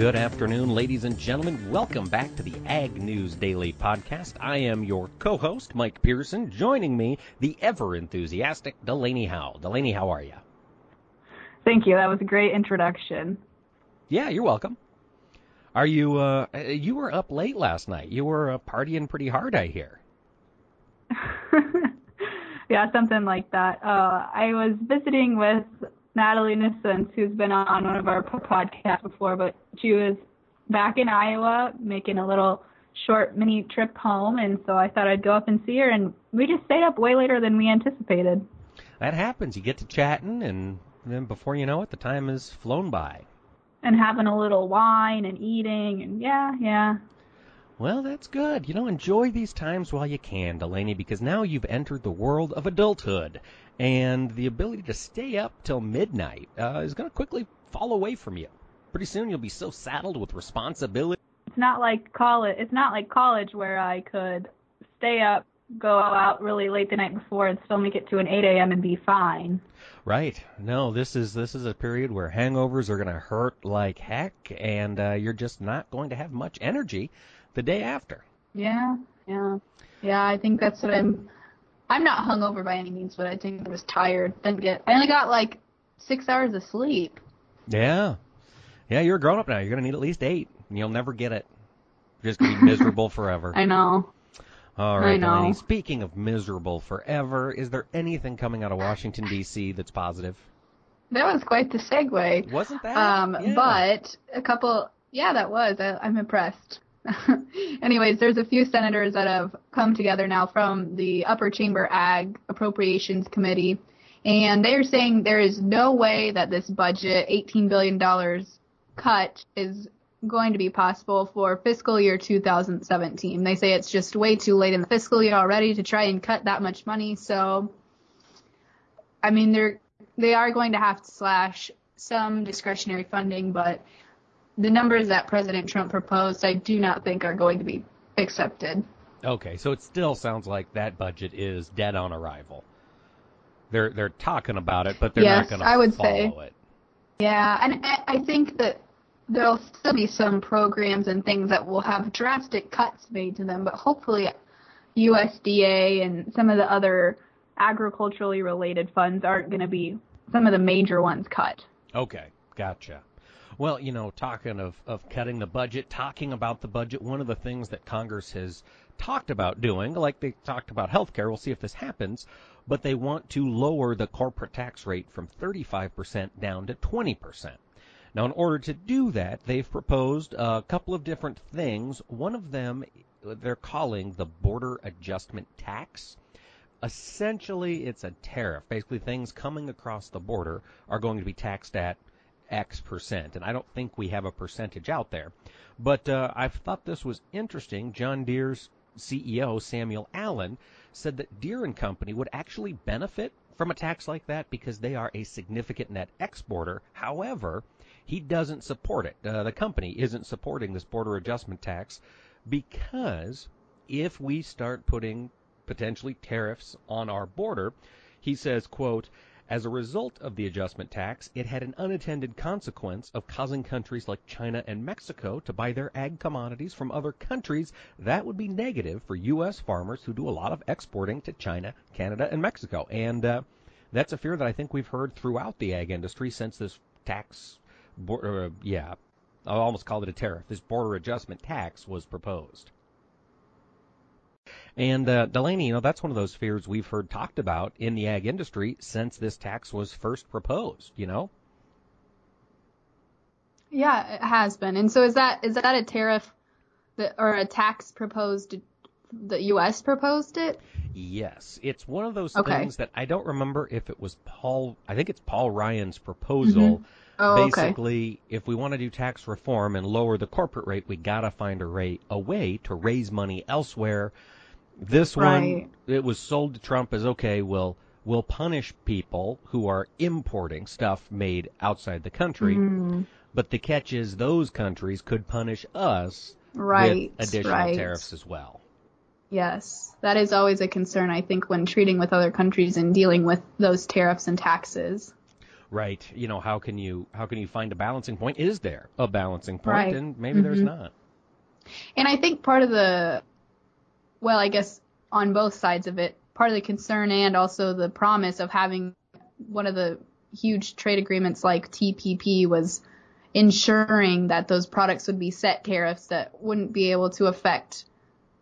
Good afternoon, ladies and gentlemen. Welcome back to the Ag News Daily Podcast. I am your co host, Mike Pearson. Joining me, the ever enthusiastic Delaney Howe. Delaney, how are you? Thank you. That was a great introduction. Yeah, you're welcome. Are you, uh, you were up late last night. You were uh, partying pretty hard, I hear. yeah, something like that. Uh, I was visiting with Natalie Nissens, who's been on one of our podcasts before, but she was back in Iowa making a little short mini trip home, and so I thought I'd go up and see her, and we just stayed up way later than we anticipated. That happens. You get to chatting, and then before you know it, the time has flown by. And having a little wine and eating, and yeah, yeah. Well, that's good. You know, enjoy these times while you can, Delaney, because now you've entered the world of adulthood, and the ability to stay up till midnight uh, is going to quickly fall away from you. Pretty soon, you'll be so saddled with responsibility. It's not like college. It's not like college where I could stay up, go out really late the night before, and still make it to an 8 a.m. and be fine. Right. No, this is this is a period where hangovers are going to hurt like heck, and uh, you're just not going to have much energy the day after. Yeah, yeah, yeah. I think that's what I'm. I'm not hungover by any means, but I think I was tired. Didn't get. I only got like six hours of sleep. Yeah, yeah. You're a grown up now. You're gonna need at least eight, and you'll never get it. You're just gonna be miserable forever. I know. All right, I know. Delaney. Speaking of miserable forever, is there anything coming out of Washington D.C. that's positive? That was quite the segue. Wasn't that? Um, Yeah. but a couple. Yeah, that was. I, I'm impressed. Anyways, there's a few senators that have come together now from the upper chamber ag appropriations committee, and they are saying there is no way that this budget, 18 billion dollars cut, is going to be possible for fiscal year 2017. They say it's just way too late in the fiscal year already to try and cut that much money. So, I mean, they're they are going to have to slash some discretionary funding, but the numbers that President Trump proposed, I do not think are going to be accepted. Okay, so it still sounds like that budget is dead on arrival. They're they're talking about it, but they're Yes, not going to I would follow say. it. Yeah, and I I think that there'll still be some programs and things that will have drastic cuts made to them, but hopefully USDA and some of the other agriculturally related funds aren't going to be some of the major ones cut. Okay, gotcha. Well, you know, talking of, of cutting the budget, talking about the budget, one of the things that Congress has talked about doing, like they talked about health care, we'll see if this happens, but they want to lower the corporate tax rate from 35% down to 20%. Now, in order to do that, they've proposed a couple of different things. One of them they're calling the border adjustment tax. Essentially, it's a tariff. Basically, things coming across the border are going to be taxed at X percent. And I don't think we have a percentage out there. But uh, I thought this was interesting. John Deere's CEO, Samuel Allen, said that Deere and Company would actually benefit from a tax like that because they are a significant net exporter. However, he doesn't support it. Uh, the company isn't supporting this border adjustment tax because if we start putting potentially tariffs on our border, he says, quote, as a result of the adjustment tax, it had an unintended consequence of causing countries like China and Mexico to buy their ag commodities from other countries. That would be negative for U.S. farmers who do a lot of exporting to China, Canada, and Mexico. And uh, that's a fear that I think we've heard throughout the ag industry since this tax, uh, yeah, I almost called it a tariff. This border adjustment tax was proposed. And uh, Delaney, you know, that's one of those fears we've heard talked about in the ag industry since this tax was first proposed. You know, Yeah, it has been. And so is that is that a tariff that or a tax proposed the US proposed it? yes, it's one of those Okay. things that I don't remember if it was Paul. I think it's Paul Ryan's proposal. Oh, okay. Basically, if we want to do tax reform and lower the corporate rate, we gotta find a rate a way to raise money elsewhere. This Right. one, it was sold to Trump as okay. We'll we'll punish people who are importing stuff made outside the country. Mm, But the catch is those countries could punish us right. with additional right. tariffs as well. Yes. That is always a concern I think when treating with other countries and dealing with those tariffs and taxes. Right. You know, how can you how can you find a balancing point? Is there a balancing point? Right. And maybe there's Mhm. not. And I think part of the, well, I guess on both sides of it, part of the concern and also the promise of having one of the huge trade agreements like TPP was ensuring that those products would be set tariffs that wouldn't be able to affect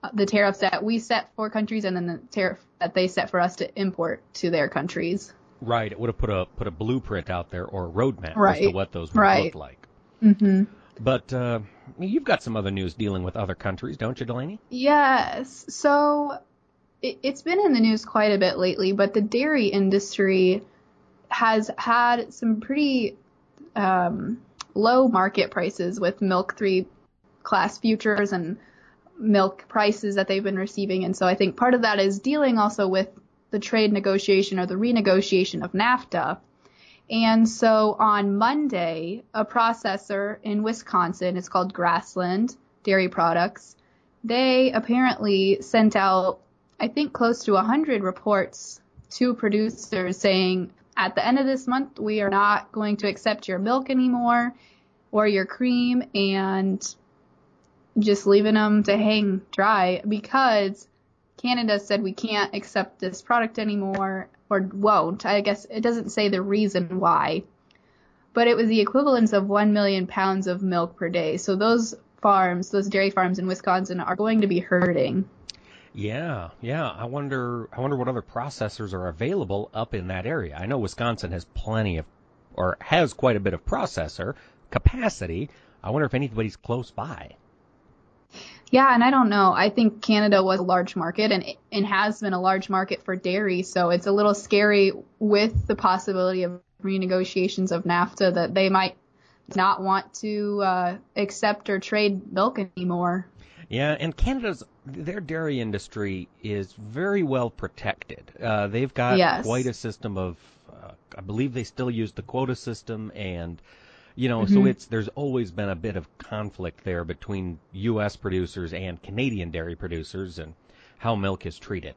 uh, the tariffs that we set for countries and then the tariff that they set for us to import to their countries. Right. It would have put a put a blueprint out there or a roadmap as to what those would Right. look like. Mm-hmm. But uh, you've got some other news dealing with other countries, don't you, Delaney? Yes. So it, it's been in the news quite a bit lately, but the dairy industry has had some pretty um, low market prices with milk three class futures and milk prices that they've been receiving. And so I think part of that is dealing also with the trade negotiation or the renegotiation of NAFTA. And so on Monday, a processor in Wisconsin, it's called Grassland Dairy Products, they apparently sent out, I think, close to 100 reports to producers saying, at the end of this month, we are not going to accept your milk anymore or your cream and just leaving them to hang dry because Canada said we can't accept this product anymore or won't. I guess it doesn't say the reason why. But it was the equivalence of 1 million pounds of milk per day. So those farms, those dairy farms in Wisconsin are going to be hurting. Yeah, yeah. I wonder I wonder what other processors are available up in that area. I know Wisconsin has plenty of or has quite a bit of processor capacity. I wonder if anybody's close by. Yeah, and I don't know. I think Canada was a large market and and has been a large market for dairy, so it's a little scary with the possibility of renegotiations of NAFTA that they might not want to uh, accept or trade milk anymore. Yeah, and Canada's their dairy industry is very well protected. Uh, they've got Yes. quite a system of, uh, I believe they still use the quota system, and you know, so Mhm. it's there's always been a bit of conflict there between U.S. producers and Canadian dairy producers, and how milk is treated.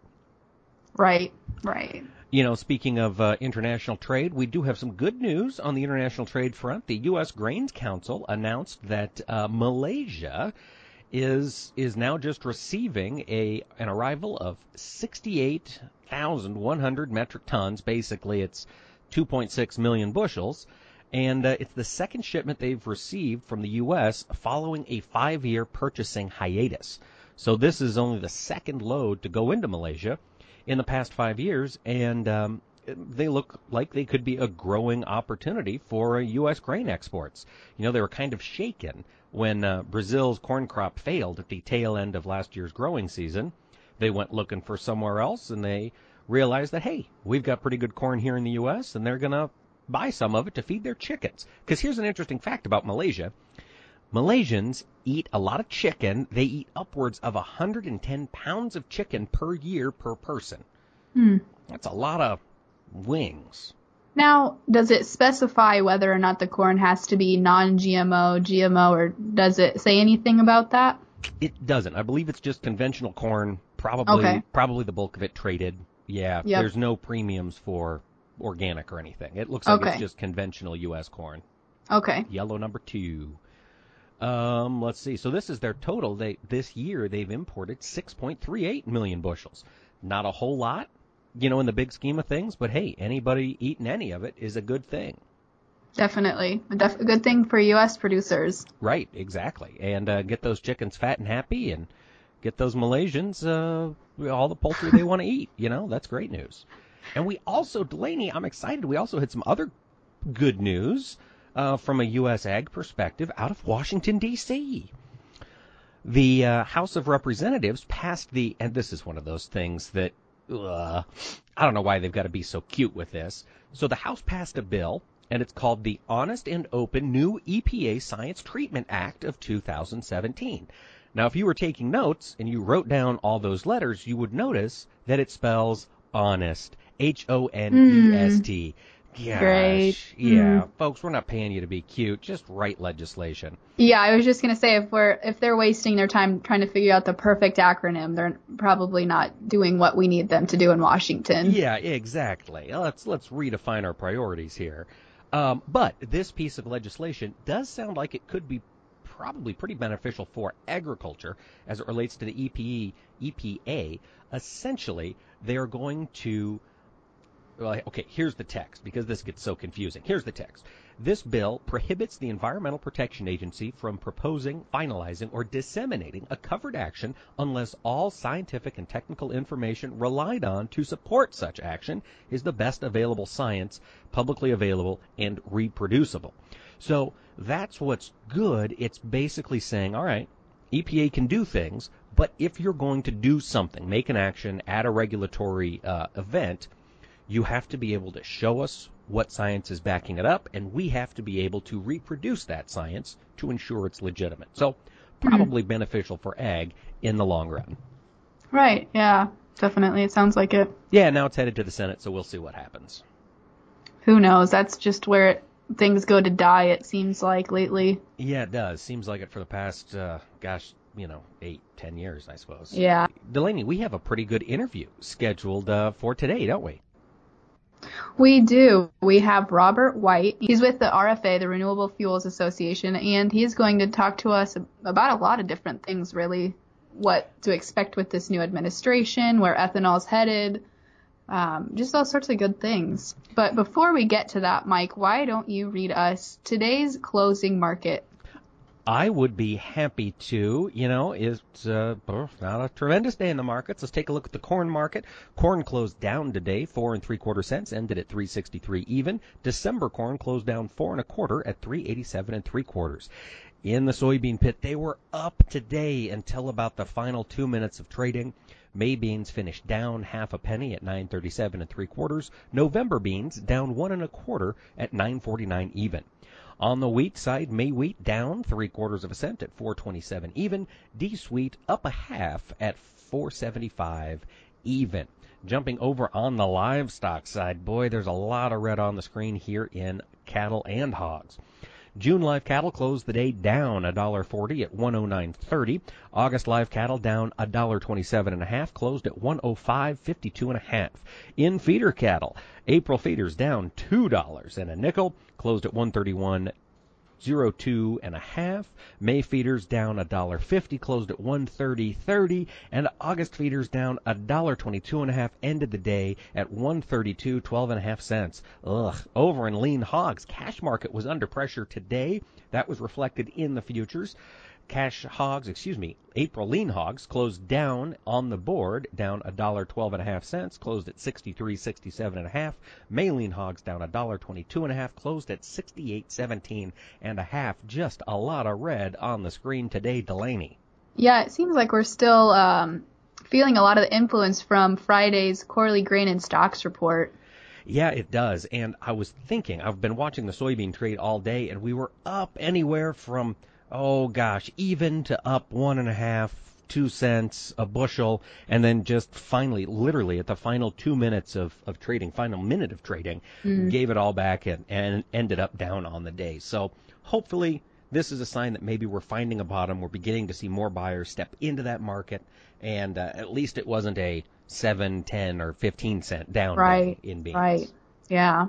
Right, right. You know, speaking of uh, international trade, we do have some good news on the international trade front. The U.S. Grains Council announced that uh, Malaysia is is now just receiving a an arrival of 68,100 metric tons. Basically, it's 2.6 million bushels, and uh, it's the second shipment they've received from the U.S. following a five-year purchasing hiatus. So this is only the second load to go into Malaysia in the past five years, and um, they look like they could be a growing opportunity for uh, U.S. grain exports. You know, they were kind of shaken when uh, Brazil's corn crop failed at the tail end of last year's growing season. They went looking for somewhere else, and they realized that hey, we've got pretty good corn here in the U.S., and they're gonna buy some of it to feed their chickens. Because here's an interesting fact about Malaysia. Malaysians eat a lot of chicken. They eat upwards of 110 pounds of chicken per year per person. Hmm. That's a lot of wings. Now, does it specify whether or not the corn has to be non-GMO, GMO, or does it say anything about that? It doesn't. I believe it's just conventional corn. Probably, Okay. probably the bulk of it traded. Yeah, Yep. there's no premiums for organic or anything. It looks like it's just conventional U.S. corn. Okay. Yellow number two. Um, let's see. So this is their total. They this year they've imported 6.38 million bushels. Not a whole lot, you know, in the big scheme of things. But hey, anybody eating any of it is a good thing. Definitely. A, def- a good thing for U.S. producers. Right, exactly. And uh, get those chickens fat and happy, and get those Malaysians uh, all the poultry they want to eat. You know, that's great news. And we also, Delaney, I'm excited. We also had some other good news uh, from a U.S. ag perspective out of Washington D.C. The uh, House of Representatives passed the, and this is one of those things that uh, I don't know why they've got to be so cute with this. So the House passed a bill, and it's called the Honest and Open New EPA Science Treatment Act of 2017. Now, if you were taking notes and you wrote down all those letters, you would notice that it spells honest. H O N E S T. Gosh. Great. Yeah, folks, we're not paying you to be cute. Just write legislation. Yeah, I was just gonna say if we're if they're wasting their time trying to figure out the perfect acronym, they're probably not doing what we need them to do in Washington. Yeah, exactly. Let's let's redefine our priorities here. Um, but this piece of legislation does sound like it could be probably pretty beneficial for agriculture as it relates to the EPE, EPA. Essentially, they're going to well, okay, here's the text because this gets so confusing. Here's the text. This bill prohibits the Environmental Protection Agency from proposing, finalizing, or disseminating a covered action unless all scientific and technical information relied on to support such action is the best available science, publicly available, and reproducible. So that's what's good. It's basically saying, all right, EPA can do things, but if you're going to do something, make an action at a regulatory uh, event, you have to be able to show us what science is backing it up, and we have to be able to reproduce that science to ensure it's legitimate. So, probably mm-hmm. beneficial for ag in the long run. Right, yeah, definitely. It sounds like it. Yeah, now it's headed to the Senate, so we'll see what happens. Who knows? That's just where it, things go to die, it seems like lately. Yeah, it does. Seems like it for the past, uh, gosh, you know, eight, ten years, I suppose. Yeah. Delaney, we have a pretty good interview scheduled uh, for today, don't we? We do. We have Robert White. He's with the RFA, the Renewable Fuels Association, and he's going to talk to us about a lot of different things, really. What to expect with this new administration, where ethanol is headed, um, just all sorts of good things. But before we get to that, Mike, why don't you read us today's closing market I would be happy to. You know, it's uh, not a tremendous day in the markets. Let's take a look at the corn market. Corn closed down today, four and three quarter cents, ended at 363 even. December corn closed down four and a quarter at 387 and three quarters. In the soybean pit, they were up today until about the final two minutes of trading. May beans finished down half a penny at 937 and three quarters. November beans down one and a quarter at 949 even. On the wheat side, May wheat down three quarters of a cent at 427 even. D wheat up a half at 475 even. Jumping over on the livestock side, boy, there's a lot of red on the screen here in cattle and hogs. June live cattle closed the day down $1.40 at 109.30. August live cattle down $1.27 and a half, closed at 105.52 and a half. In feeder cattle, April feeders down $2 and a nickel, closed at 131 02 and a half. May feeders down a dollar fifty, closed at 130.30, and August feeders down a dollar 22 and a half, ended the day at 132 12 and a half cents. Ugh. Over in lean hogs, cash market was under pressure today. That was reflected in the futures. Cash hogs, excuse me, April lean hogs closed down on the board, down a dollar twelve and a half cents, closed at sixty three sixty seven and a half. May lean hogs down a dollar twenty two and a half, closed at sixty eight seventeen and a half. Just a lot of red on the screen today, Delaney. Yeah, it seems like we're still um, feeling a lot of the influence from Friday's quarterly grain and stocks report. Yeah, it does. And I was thinking, I've been watching the soybean trade all day, and we were up anywhere from oh gosh, even to up one and a half, two cents a bushel, and then just finally, literally at the final two minutes of, of trading, final minute of trading, mm. gave it all back and, and ended up down on the day. So hopefully this is a sign that maybe we're finding a bottom. We're beginning to see more buyers step into that market, and uh, at least it wasn't a seven, ten, or fifteen cent down right, in beans. Right. Yeah.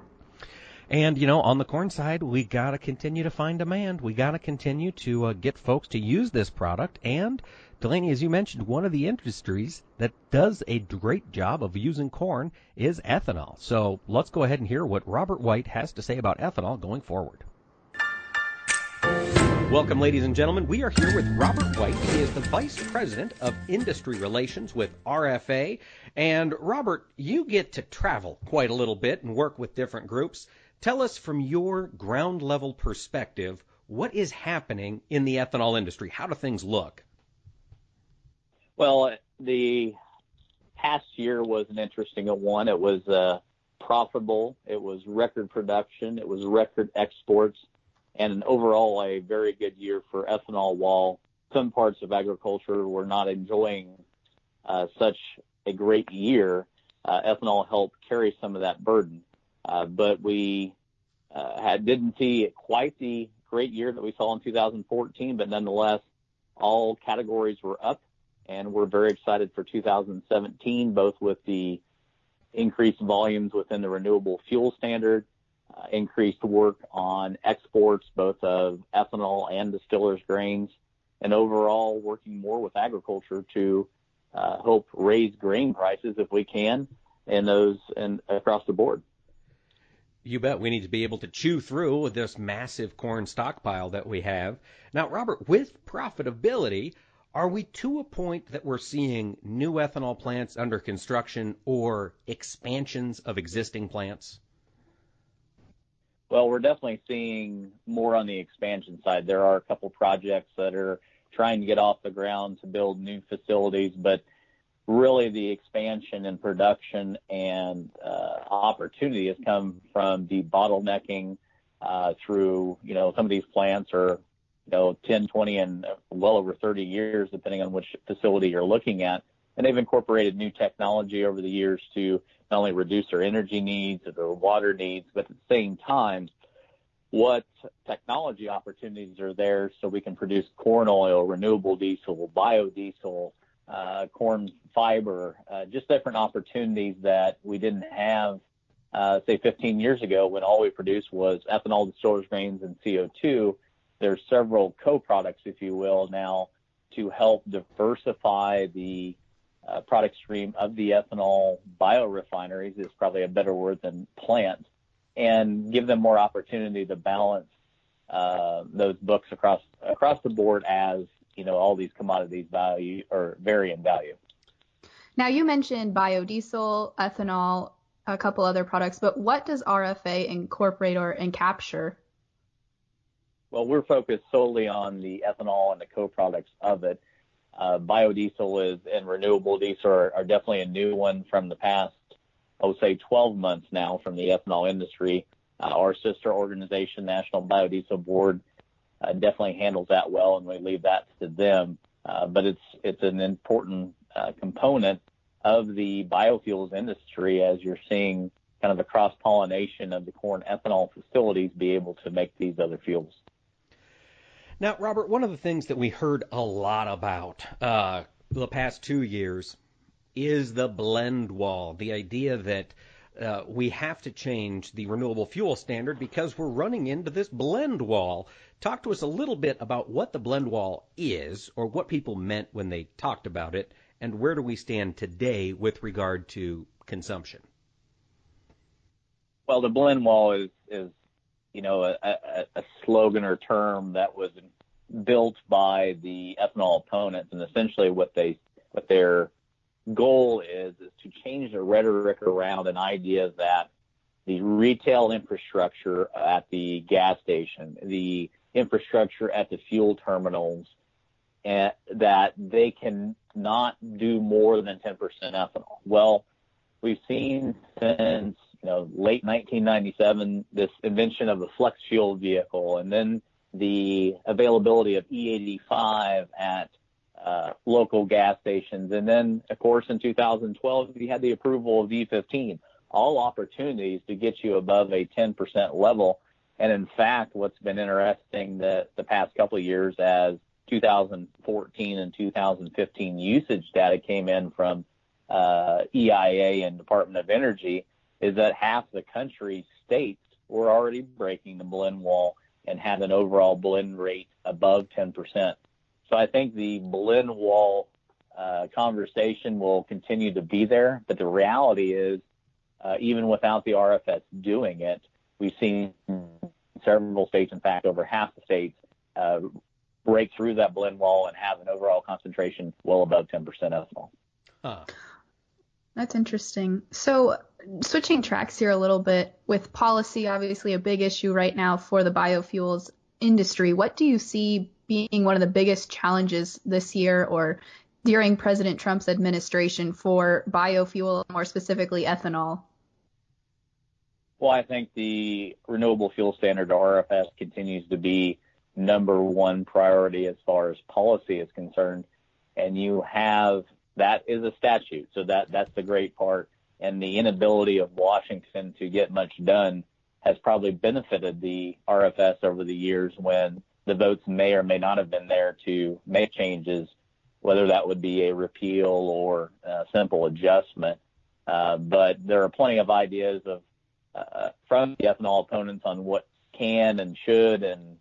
And, you know, on the corn side, we got to continue to find demand. We got to continue to uh, get folks to use this product. And, Delaney, as you mentioned, one of the industries that does a great job of using corn is ethanol. So let's go ahead and hear what Robert White has to say about ethanol going forward. Welcome, ladies and gentlemen. We are here with Robert White. He is the Vice President of Industry Relations with RFA. And, Robert, you get to travel quite a little bit and work with different groups. Tell us from your ground level perspective what is happening in the ethanol industry. How do things look? Well, the past year was an interesting one. It was uh, profitable. It was record production. It was record exports, and an overall a very good year for ethanol. While some parts of agriculture were not enjoying uh, such a great year, uh, ethanol helped carry some of that burden. Uh, but we uh, had, didn't see quite the great year that we saw in 2014, but nonetheless, all categories were up, and we're very excited for 2017, both with the increased volumes within the renewable fuel standard, uh, increased work on exports, both of ethanol and distillers grains, and overall working more with agriculture to uh, help raise grain prices if we can, and those and across the board. You bet we need to be able to chew through this massive corn stockpile that we have. Now, Robert, with profitability, are we to a point that we're seeing new ethanol plants under construction or expansions of existing plants? Well, we're definitely seeing more on the expansion side. There are a couple projects that are trying to get off the ground to build new facilities, but really the expansion in production and uh, opportunity has come from debottlenecking uh, through, you know, some of these plants are you know, 10, 20, and well over 30 years, depending on which facility you're looking at. And they've incorporated new technology over the years to not only reduce their energy needs or their water needs, but at the same time, what technology opportunities are there so we can produce corn oil, renewable diesel, biodiesel, uh, corn fiber, uh, just different opportunities that we didn't have, uh, say 15 years ago when all we produced was ethanol, distillers grains, and CO2 there's several co-products, if you will, now to help diversify the uh, product stream of the ethanol biorefineries is probably a better word than plant and give them more opportunity to balance uh, those books across across the board as you know all these commodities value or vary in value. Now you mentioned biodiesel, ethanol, a couple other products, but what does RFA incorporate or encapture? Well, we're focused solely on the ethanol and the co-products of it. Uh, biodiesel is and renewable diesel are, are, definitely a new one from the past, I would say 12 months now from the ethanol industry. Uh, our sister organization, National Biodiesel Board, uh, definitely handles that well, and we leave that to them. Uh, but it's it's an important uh, component of the biofuels industry as you're seeing kind of the cross pollination of the corn ethanol facilities be able to make these other fuels. Now, Robert, one of the things that we heard a lot about uh, the past two years is the blend wall. The idea that uh, we have to change the renewable fuel standard because we're running into this blend wall. Talk to us a little bit about what the blend wall is, or what people meant when they talked about it, and where do we stand today with regard to consumption? Well, the blend wall is is you know, a, a, a slogan or term that was built by the ethanol opponents, and essentially what they what their goal is is to change the rhetoric around an idea that the retail infrastructure at the gas station, the infrastructure at the fuel terminals, and that they can not do more than 10% ethanol. Well, we've seen since you know, late 1997, this invention of the flex fuel vehicle, and then the availability of E85 at uh, local gas stations, and then, of course, in 2012, we had the approval of E15. All opportunities to get you above a 10% level. And in fact, what's been interesting the, the past couple of years as 2014 and 2015 usage data came in from uh, EIA and Department of Energy, is that half the country's states were already breaking the blend wall and had an overall blend rate above 10%. So I think the blend wall uh, conversation will continue to be there, but the reality is, uh, even without the RFS doing it, we've seen several states, in fact, over half the states, uh, break through that blend wall and have an overall concentration well above 10% ethanol. Huh. That's interesting. So, switching tracks here a little bit with policy, obviously a big issue right now for the biofuels industry. What do you see being one of the biggest challenges this year or during President Trump's administration for biofuel, more specifically ethanol? Well, I think the renewable fuel standard RFS continues to be number one priority as far as policy is concerned. And you have that is a statute. So that that's the great part. And the inability of Washington to get much done has probably benefited the RFS over the years when the votes may or may not have been there to make changes, whether that would be a repeal or a simple adjustment. Uh, but there are plenty of ideas of uh, from the ethanol opponents on what can and should and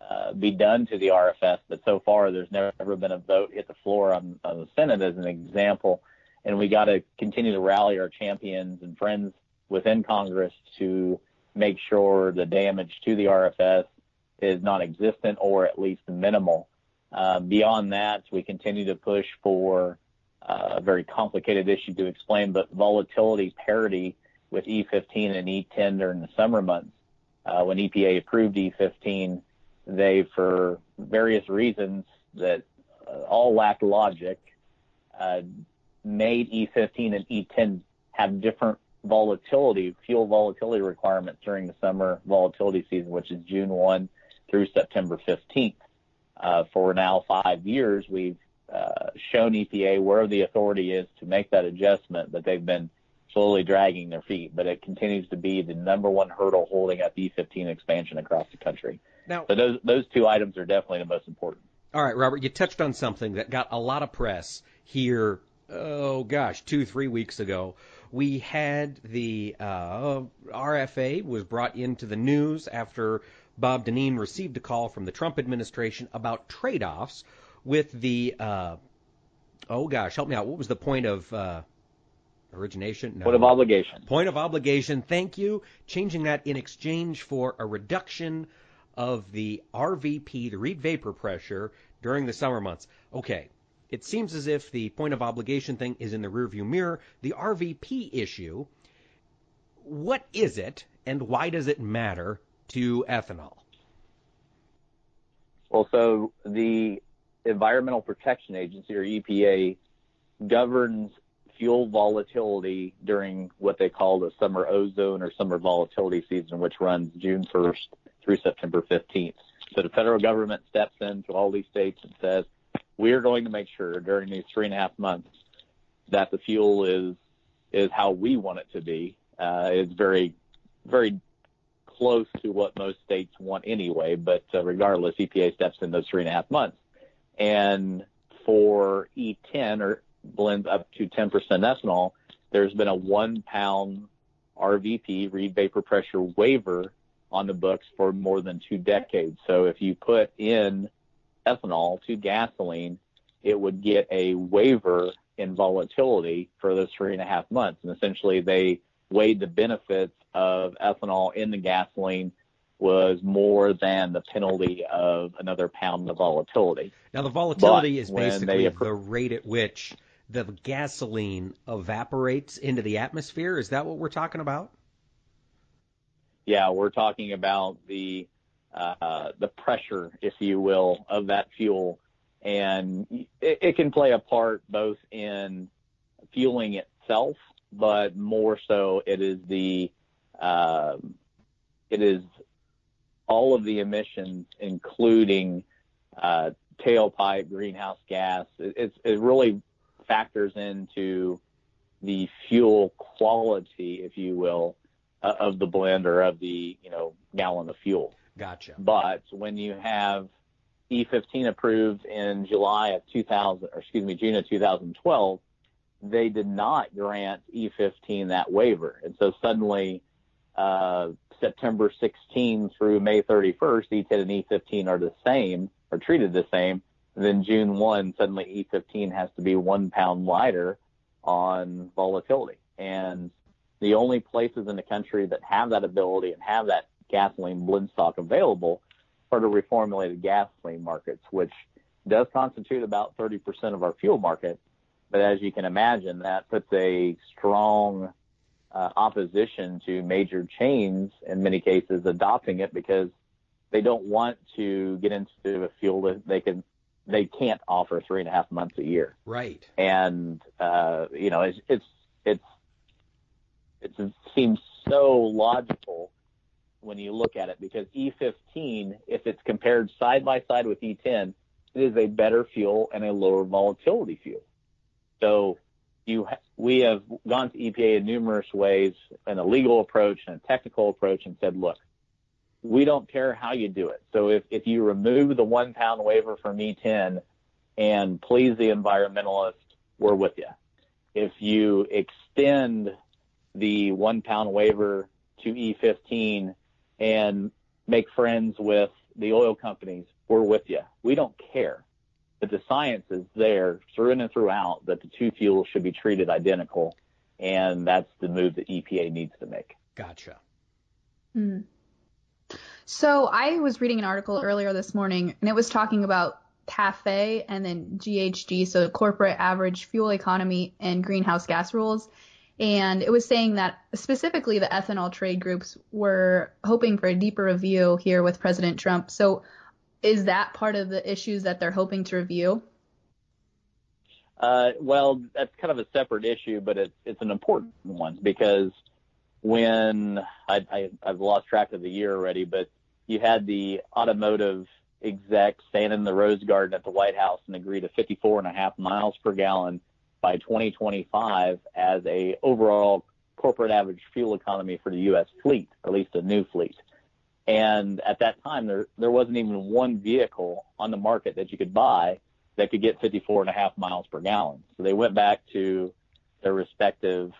uh, be done to the RFS, but so far there's never been a vote hit the floor on, on the Senate as an example. And we got to continue to rally our champions and friends within Congress to make sure the damage to the RFS is non-existent or at least minimal. Uh, beyond that, we continue to push for uh, a very complicated issue to explain, but volatility parity with E15 and E10 during the summer months. Uh, when EPA approved E15, they, for various reasons that uh, all lack logic, uh, made E15 and E10 have different volatility, fuel volatility requirements during the summer volatility season, which is June 1 through September 15th. Uh, for now five years, we've uh, shown EPA where the authority is to make that adjustment, but they've been slowly dragging their feet. But it continues to be the number one hurdle holding up E15 expansion across the country. Now, so those those two items are definitely the most important. All right, Robert, you touched on something that got a lot of press here. Oh gosh, two three weeks ago, we had the uh, RFA was brought into the news after Bob Dinneen received a call from the Trump administration about trade-offs with the. Uh, oh gosh, help me out. What was the point of? Uh, origination? No. Point of obligation. Point of obligation. Thank you. Changing that in exchange for a reduction of the RVP, the Reid vapor pressure, during the summer months. Okay, it seems as if the point of obligation thing is in the rearview mirror. The RVP issue, what is it and why does it matter to ethanol? Well, so the Environmental Protection Agency, or EPA, governs fuel volatility during what they call the summer ozone or summer volatility season, which runs June 1st through September 15th. So the federal government steps into all these states and says, we are going to make sure during these three and a half months that the fuel is is how we want it to be. Uh, it's very, very close to what most states want anyway. But uh, regardless, EPA steps in those three and a half months. And for E10 or blends up to 10% ethanol, there's been a one pound RVP, Reid vapor pressure waiver on the books for more than two decades. So if you put in ethanol to gasoline, it would get a waiver in volatility for those three and a half months. And essentially they weighed the benefits of ethanol in the gasoline was more than the penalty of another pound of volatility. Now the volatility but is basically appro- the rate at which the gasoline evaporates into the atmosphere. Is that what we're talking about? yeah, we're talking about the uh, the pressure, if you will, of that fuel, and it, it can play a part both in fueling itself, but more so it is the uh, it is all of the emissions, including uh, tailpipe, greenhouse gas. It, it really factors into the fuel quality, if you will, uh, of the blend or of the you know gallon of fuel. Gotcha. But when you have E15 approved in July of 2000, or excuse me, June of 2012, they did not grant E15 that waiver, and so suddenly uh, September 16 through May 31st, E10 and E15 are the same are treated the same. Then June 1, suddenly E15 has to be one pound lighter on volatility. And the only places in the country that have that ability and have that gasoline blend stock available are the reformulated gasoline markets, which does constitute about 30% of our fuel market. But as you can imagine, that puts a strong uh, opposition to major chains in many cases adopting it because they don't want to get into a fuel that they can they can't offer three and a half months a year. Right. And uh, you know, it's it's it's it seems so logical when you look at it because E15, if it's compared side by side with E10, it is a better fuel and a lower volatility fuel. So you, we have gone to EPA in numerous ways, in a legal approach and a technical approach, and said, look, we don't care how you do it. So if, if you remove the one pound waiver from E10 and please the environmentalist, we're with you. If you extend the one pound waiver to E15 and make friends with the oil companies, we're with you. We don't care. But the science is there through and throughout that the two fuels should be treated identical. And that's the move that EPA needs to make. Gotcha. Mm. So I was reading an article earlier this morning and it was talking about CAFE and then GHG, so corporate average fuel economy and greenhouse gas rules. And it was saying that specifically the ethanol trade groups were hoping for a deeper review here with President Trump. So is that part of the issues that they're hoping to review? Uh, well, that's kind of a separate issue, but it's an important one because when I, I I've lost track of the year already, but you had the automotive execs stand in the Rose Garden at the White House and agree to 54 and a half miles per gallon by 2025 as a overall corporate average fuel economy for the U.S. fleet, at least a new fleet. And at that time, there there wasn't even one vehicle on the market that you could buy that could get 54 and a half miles per gallon. So they went back to their respective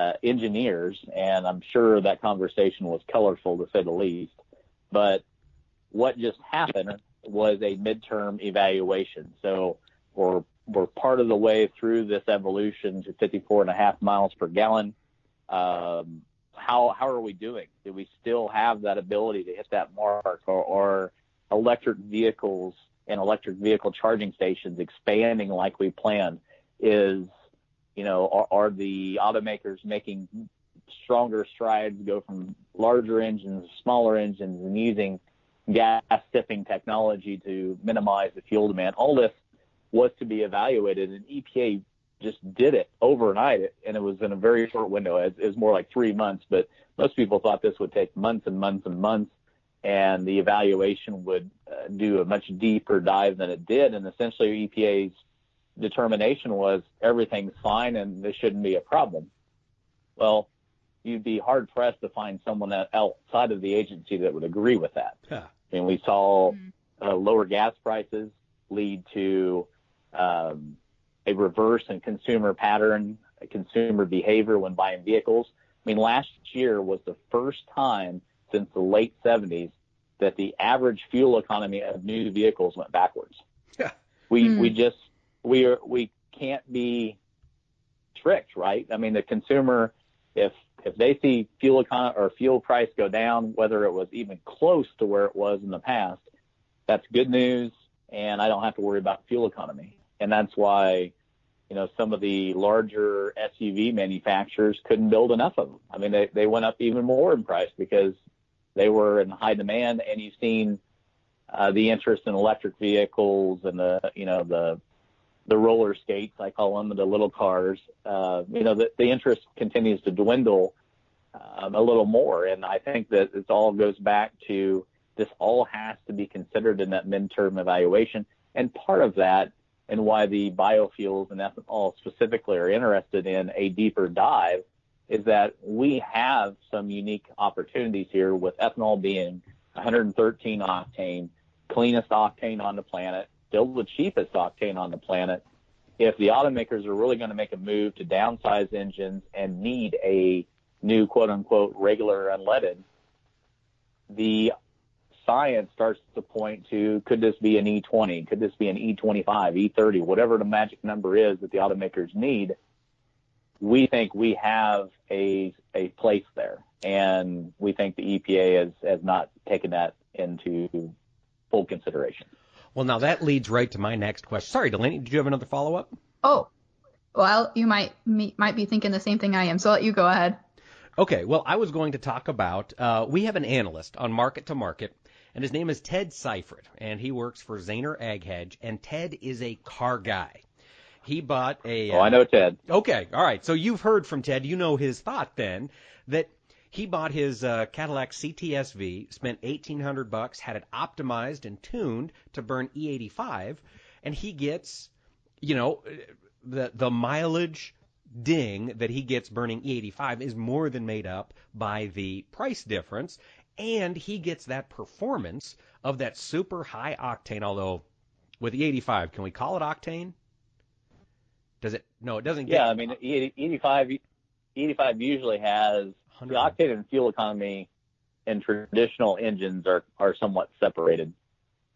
uh, engineers, and I'm sure that conversation was colorful to say the least. But what just happened was a midterm evaluation. So we're, we're part of the way through this evolution to 54 and a half miles per gallon. Um, how, how are we doing? Do we still have that ability to hit that mark or, or electric vehicles and electric vehicle charging stations expanding like we planned? Is, you know, are, are the automakers making stronger strides, go from larger engines, to smaller engines, and using gas tipping technology to minimize the fuel demand. All this was to be evaluated, and EPA just did it overnight, and it was in a very short window. It was more like three months, but most people thought this would take months and months and months, and the evaluation would uh, do a much deeper dive than it did. And essentially, EPA's determination was everything's fine and this shouldn't be a problem. Well, you'd be hard pressed to find someone outside of the agency that would agree with that. Yeah. And we saw mm-hmm. uh, lower gas prices lead to um, a reverse in consumer pattern, consumer behavior when buying vehicles. I mean, last year was the first time since the late 70s that the average fuel economy of new vehicles went backwards. Yeah. We mm. we just we are we can't be tricked, right? I mean, the consumer if if they see fuel econ- or fuel price go down, whether it was even close to where it was in the past, that's good news, and I don't have to worry about fuel economy. And that's why, you know, some of the larger SUV manufacturers couldn't build enough of them. I mean, they they went up even more in price because they were in high demand, and you've seen uh, the interest in electric vehicles and the you know the the roller skates, I call them, the little cars, uh, you know, the, the interest continues to dwindle um, a little more. And I think that it all goes back to this all has to be considered in that midterm evaluation. And part of that and why the biofuels and ethanol specifically are interested in a deeper dive is that we have some unique opportunities here with ethanol being 113 octane, cleanest octane on the planet, still the cheapest octane on the planet. If the automakers are really going to make a move to downsize engines and need a new quote unquote regular unleaded, the science starts to point to could this be an E20? Could this be an E25, E30, whatever the magic number is that the automakers need? We think we have a a place there, and we think the EPA has has not taken that into full consideration. Well, now that leads right to my next question. Sorry, Delaney, did you have another follow up? Oh, well, you might might be thinking the same thing I am, so I'll let you go ahead. Okay, well, I was going to talk about uh, we have an analyst on Market to Market, and his name is Ted Seifert, and he works for Zaner Ag Hedge, and Ted is a car guy. He bought a. Oh, uh, I know Ted. Okay, all right. So you've heard from Ted. You know his thought then that he bought his uh, Cadillac CTSV, spent eighteen hundred bucks, had it optimized and tuned to burn E85, and he gets, you know, the the mileage ding that he gets burning E85 is more than made up by the price difference, and he gets that performance of that super high octane. Although with E85, can we call it octane? Does it? No, it doesn't. Get, yeah, I mean, E85 E85 usually has the octane and fuel economy and traditional engines are are somewhat separated.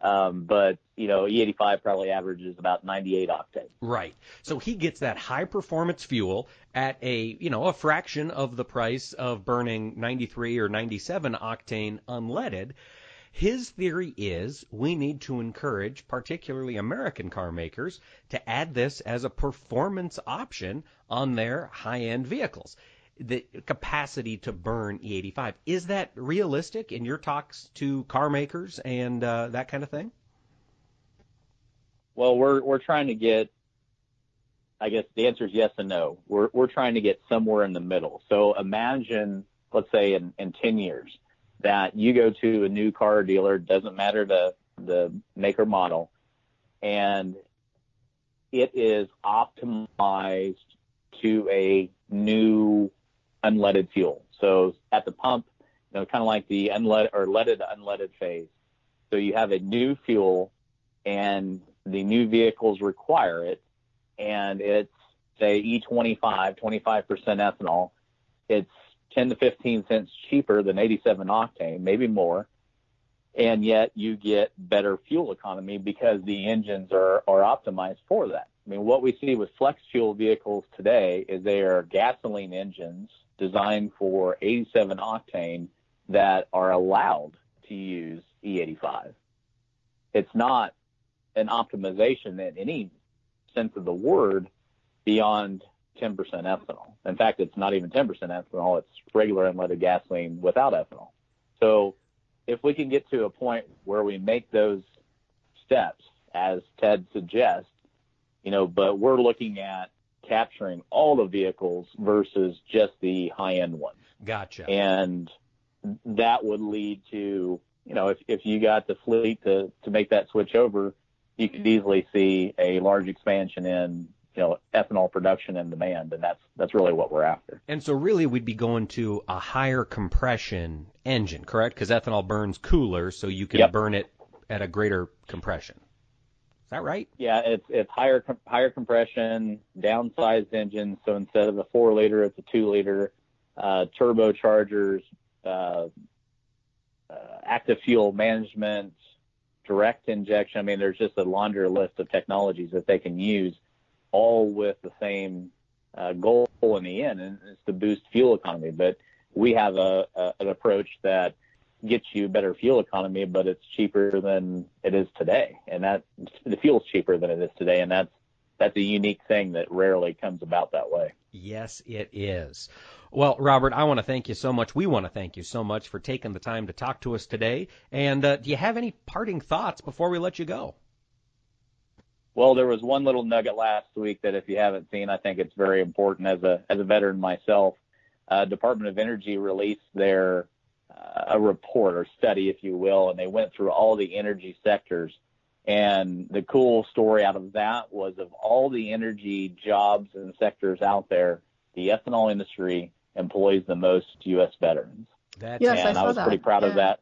Um, but you know, E85 probably averages about 98 octane. Right. So he gets that high performance fuel at a you know a fraction of the price of burning 93 or 97 octane unleaded. His theory is we need to encourage, particularly American car makers, to add this as a performance option on their high end vehicles the capacity to burn E85. Is that realistic in your talks to car makers and uh, that kind of thing? Well, we're we're trying to get. I guess the answer is yes and no. We're we're trying to get somewhere in the middle. So imagine, let's say, in, in 10 years, that you go to a new car dealer, doesn't matter the the maker model, and it is optimized to a new unleaded fuel. So at the pump, you know, kind of like the unleaded or leaded unleaded phase. So you have a new fuel and the new vehicles require it and it's say E25, 25% ethanol. It's 10 to 15 cents cheaper than 87 octane, maybe more. And yet you get better fuel economy because the engines are, are optimized for that. I mean, what we see with flex fuel vehicles today is they are gasoline engines designed for 87 octane that are allowed to use E85. It's not an optimization in any sense of the word beyond 10% ethanol. In fact, it's not even 10% ethanol. It's regular unleaded gasoline without ethanol. So if we can get to a point where we make those steps, as Ted suggests, you know, but we're looking at capturing all the vehicles versus just the high end ones. Gotcha. And that would lead to, you know, if, if you got the fleet to, to make that switch over, you could easily see a large expansion in, you know, ethanol production and demand. And that's, that's really what we're after. And so really we'd be going to a higher compression engine, correct? Because ethanol burns cooler, so you can Yep. burn it at a greater compression. That right? Yeah, it's it's higher higher compression, downsized engines. So instead of a four liter, it's a two liter. Uh, turbochargers, uh, uh, active fuel management, direct injection. I mean, there's just a laundry list of technologies that they can use, all with the same uh, goal in the end, and it's to boost fuel economy. But we have a, a an approach that gets you better fuel economy, but it's cheaper than it is today, and that the fuel's cheaper than it is today, and that's that's a unique thing that rarely comes about that way. Yes, it is. Well, Robert, I want to thank you so much. We want to thank you so much for taking the time to talk to us today. And uh, do you have any parting thoughts before we let you go? Well, there was one little nugget last week that if you haven't seen, I think it's very important as a as a veteran myself. Uh, Department of Energy released their a report or study, if you will, and they went through all the energy sectors. And the cool story out of that was of all the energy jobs and sectors out there, the ethanol industry employs the most U.S. veterans. That's Yes, I and I, saw was that. pretty proud of that.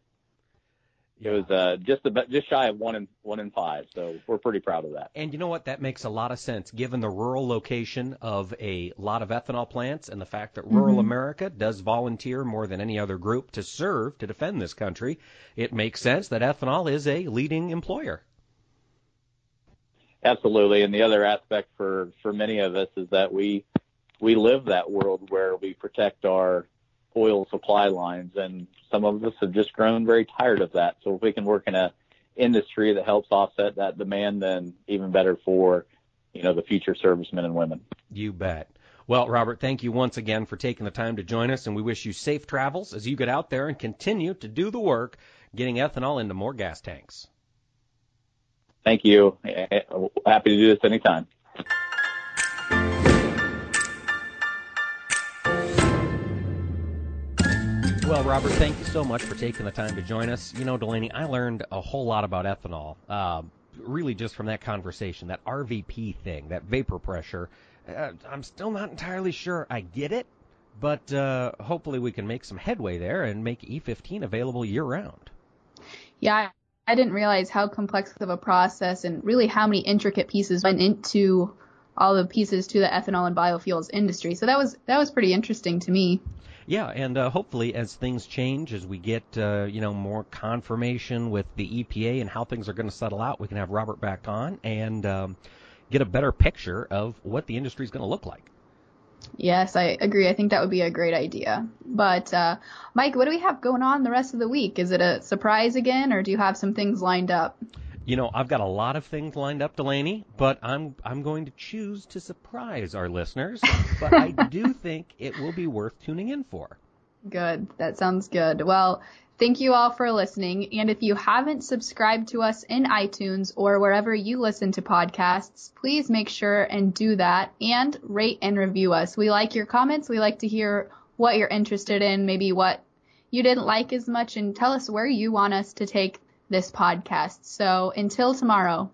It was uh, just about just shy of one in one in five, so we're pretty proud of that. And you know what? That makes a lot of sense given the rural location of a lot of ethanol plants and the fact that rural Mhm. America does volunteer more than any other group to serve to defend this country. It makes sense that ethanol is a leading employer. Absolutely, and the other aspect for for many of us is that we we live that world where we protect our oil supply lines, and some of us have just grown very tired of that. So if we can work in a industry that helps offset that demand, then even better for you know the future servicemen and women. You bet. Well, Robert, thank you once again for taking the time to join us, and we wish you safe travels as you get out there and continue to do the work getting ethanol into more gas tanks. Thank you. Happy to do this anytime. Well, Robert, thank you so much for taking the time to join us. You know, Delaney, I learned a whole lot about ethanol, uh, really just from that conversation, that RVP thing, that vapor pressure. Uh, I'm still not entirely sure I get it, but uh, hopefully we can make some headway there and make E15 available year round. Yeah, I, didn't realize how complex of a process and really how many intricate pieces went into all the pieces to the ethanol and biofuels industry. So that was that was pretty interesting to me. Yeah, and uh, hopefully, as things change, as we get uh, you know more confirmation with the EPA and how things are going to settle out, we can have Robert back on and um, get a better picture of what the industry is going to look like. Yes, I agree. I think that would be a great idea. But uh, Mike, what do we have going on the rest of the week? Is it a surprise again, or do you have some things lined up? You know, I've got a lot of things lined up, Delaney, but I'm I'm going to choose to surprise our listeners. but I do think it will be worth tuning in for. Good. That sounds good. Well, thank you all for listening. And if you haven't subscribed to us in iTunes or wherever you listen to podcasts, please make sure and do that and rate and review us. We like your comments. We like to hear what you're interested in, maybe what you didn't like as much, and tell us where you want us to take this podcast. So until tomorrow.